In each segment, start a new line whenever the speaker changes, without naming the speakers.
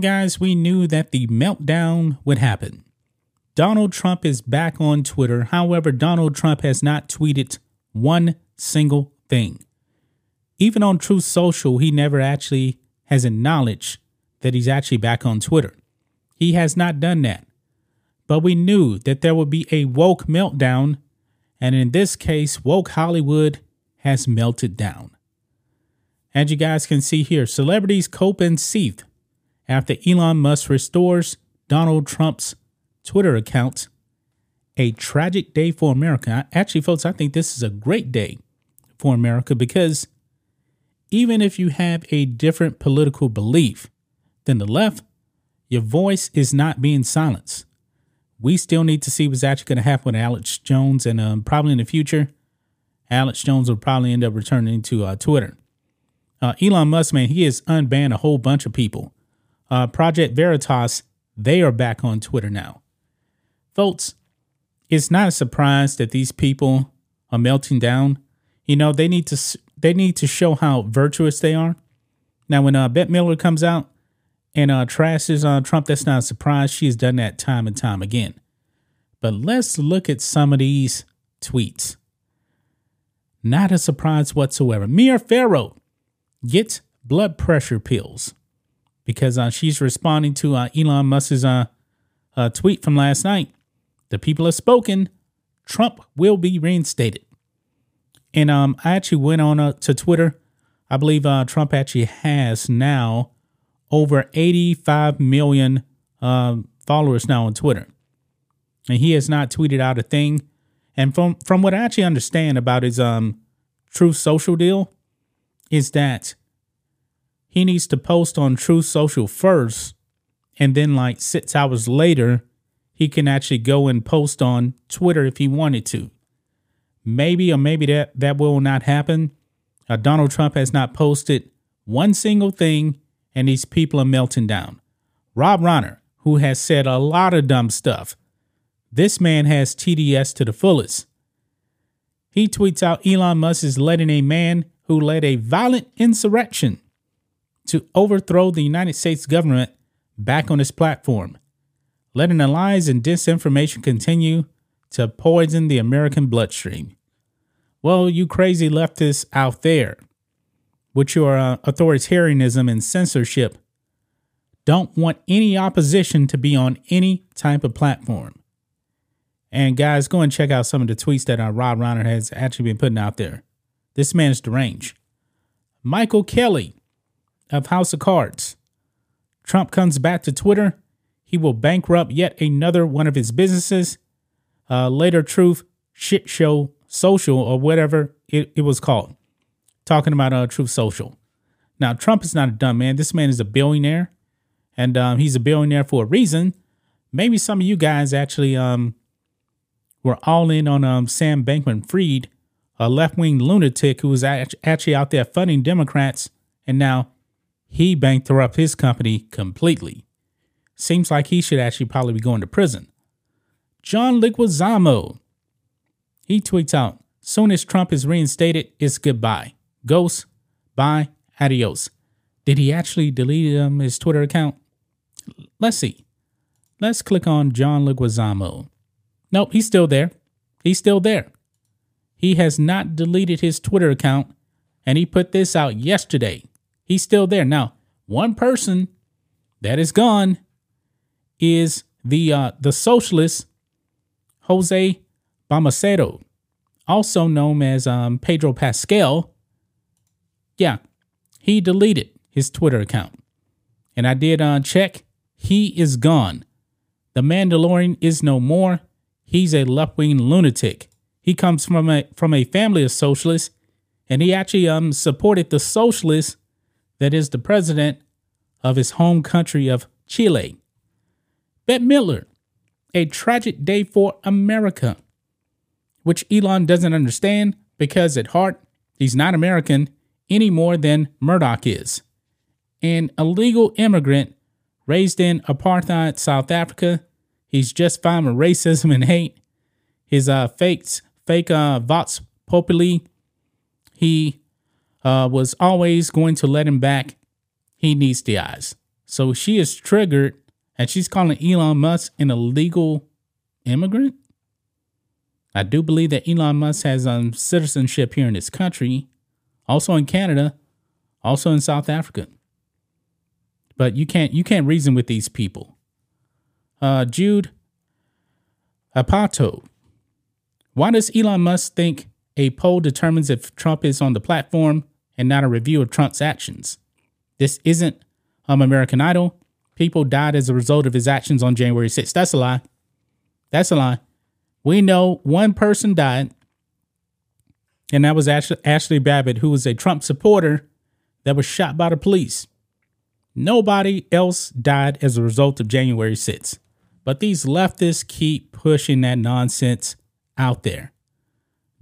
Guys, we knew that the meltdown would happen. Donald Trump is back on Twitter. However, Donald Trump has not tweeted one single thing. Even on Truth Social, he never actually has acknowledged that he's actually back on Twitter. He has not done that. But we knew that there would be a woke meltdown, and in this case, woke Hollywood has melted down. As you guys can see here, celebrities cope and seethe after Elon Musk restores Donald Trump's Twitter account. A tragic day for America. Actually, folks, I think this is a great day for America because even if you have a different political belief than the left, your voice is not being silenced. We still need to see what's actually going to happen with Alex Jones, and um, probably in the future, Alex Jones will probably end up returning to uh, Twitter. Uh, Elon Musk, man, he has unbanned a whole bunch of people uh, Project Veritas, they are back on Twitter now. Folks, it's not a surprise that these people are melting down. You know, they need to they need to show how virtuous they are. Now, when uh, Bette Midler comes out and uh, trashes uh, Trump, that's not a surprise. She has done that time and time again. But let's look at some of these tweets. Not a surprise whatsoever. Mia Farrow gets blood pressure pills because uh, she's responding to uh, Elon Musk's uh, uh, tweet from last night. The people have spoken. Trump will be reinstated. And um, I actually went on uh, to Twitter. I believe uh, Trump actually has now over 85 million uh, followers now on Twitter. And he has not tweeted out a thing. And from from what I actually understand about his um Truth Social deal, is that he needs to post on Truth Social first, and then like six hours later, he can actually go and post on Twitter if he wanted to. Maybe or maybe that that will not happen. Uh, Donald Trump has not posted one single thing, and these people are melting down. Rob Reiner, who has said a lot of dumb stuff, this man has TDS to the fullest. He tweets out Elon Musk is letting a man who led a violent insurrection to overthrow the United States government back on its platform, letting the lies and disinformation continue to poison the American bloodstream. Well, you crazy leftists out there, with your uh, authoritarianism and censorship, don't want any opposition to be on any type of platform. And guys, go and check out some of the tweets that uh, Rob Reiner has actually been putting out there. This man is deranged. Michael Kelly of House of Cards. Trump comes back to Twitter. He will bankrupt yet another one of his businesses. Uh, later Truth Shit Show Social or whatever it, it was called. Talking about uh, Truth Social. Now, Trump is not a dumb man. This man is a billionaire, and um, he's a billionaire for a reason. Maybe some of you guys actually um, were all in on um, Sam Bankman Fried, a left wing lunatic who was actually out there funding Democrats, and now he bankrupt his company completely. Seems like he should actually probably be going to prison. John Leguizamo. He tweets out, soon as Trump is reinstated, it's goodbye. Ghost, bye, adios. Did he actually delete um, his Twitter account? Let's see. Let's click on John Leguizamo. Nope, he's still there. He's still there. He has not deleted his Twitter account, and he put this out yesterday. He's still there. Now, one person that is gone is the uh, the socialist Jose Balmaceda, also known as um, Pedro Pascal. Yeah, he deleted his Twitter account, and I did uh, check. He is gone. The Mandalorian is no more. He's a left wing lunatic. He comes from a from a family of socialists, and he actually um supported the socialist that is the president of his home country of Chile. Bette Midler, a tragic day for America, which Elon doesn't understand because at heart he's not American any more than Murdoch is. An illegal immigrant raised in apartheid South Africa. He's just fine with racism and hate. His uh, fakes, fake uh, Vox Populi, he uh, was always going to let him back. He needs the eyes. So she is triggered and she's calling Elon Musk an illegal immigrant. I do believe that Elon Musk has um, citizenship here in this country, also in Canada, also in South Africa. But you can't you can't reason with these people. Uh, Judd Apatow. Why does Elon Musk think a poll determines if Trump is on the platform and not a review of Trump's actions? This isn't um, American Idol. People died as a result of his actions on January 6th. That's a lie. That's a lie. We know one person died, and that was Ashley, Ashley Babbitt, who was a Trump supporter that was shot by the police. Nobody else died as a result of January 6th. But these leftists keep pushing that nonsense out there.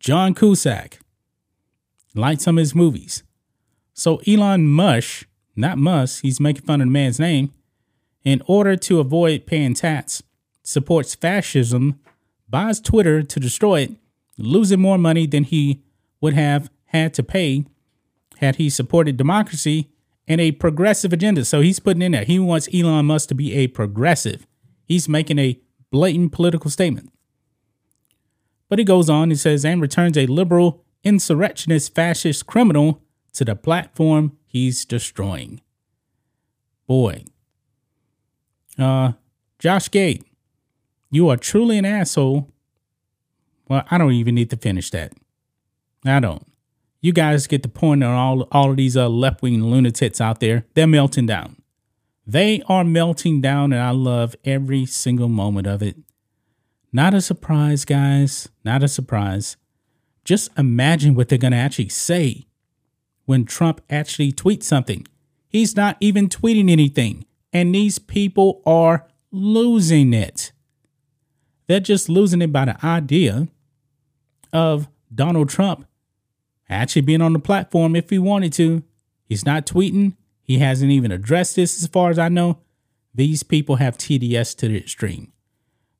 John Cusack liked some of his movies. So Elon Mush, not Musk, he's making fun of the man's name, in order to avoid paying tax, supports fascism, buys Twitter to destroy it, losing more money than he would have had to pay had he supported democracy and a progressive agenda. So he's putting in there. He wants Elon Musk to be a progressive. He's making a blatant political statement. But he goes on, he says, and returns a liberal, insurrectionist, fascist criminal to the platform he's destroying. Boy, uh, Josh Gate, you are truly an asshole. Well, I don't even need to finish that. I don't. You guys get the point on all all of these uh, left wing lunatics out there. They're melting down. They are melting down, and I love every single moment of it. Not a surprise, guys. Not a surprise. Just imagine what they're going to actually say when Trump actually tweets something. He's not even tweeting anything. And these people are losing it. They're just losing it by the idea of Donald Trump actually being on the platform if he wanted to. He's not tweeting. He hasn't even addressed this as far as I know. These people have TDS to the extreme.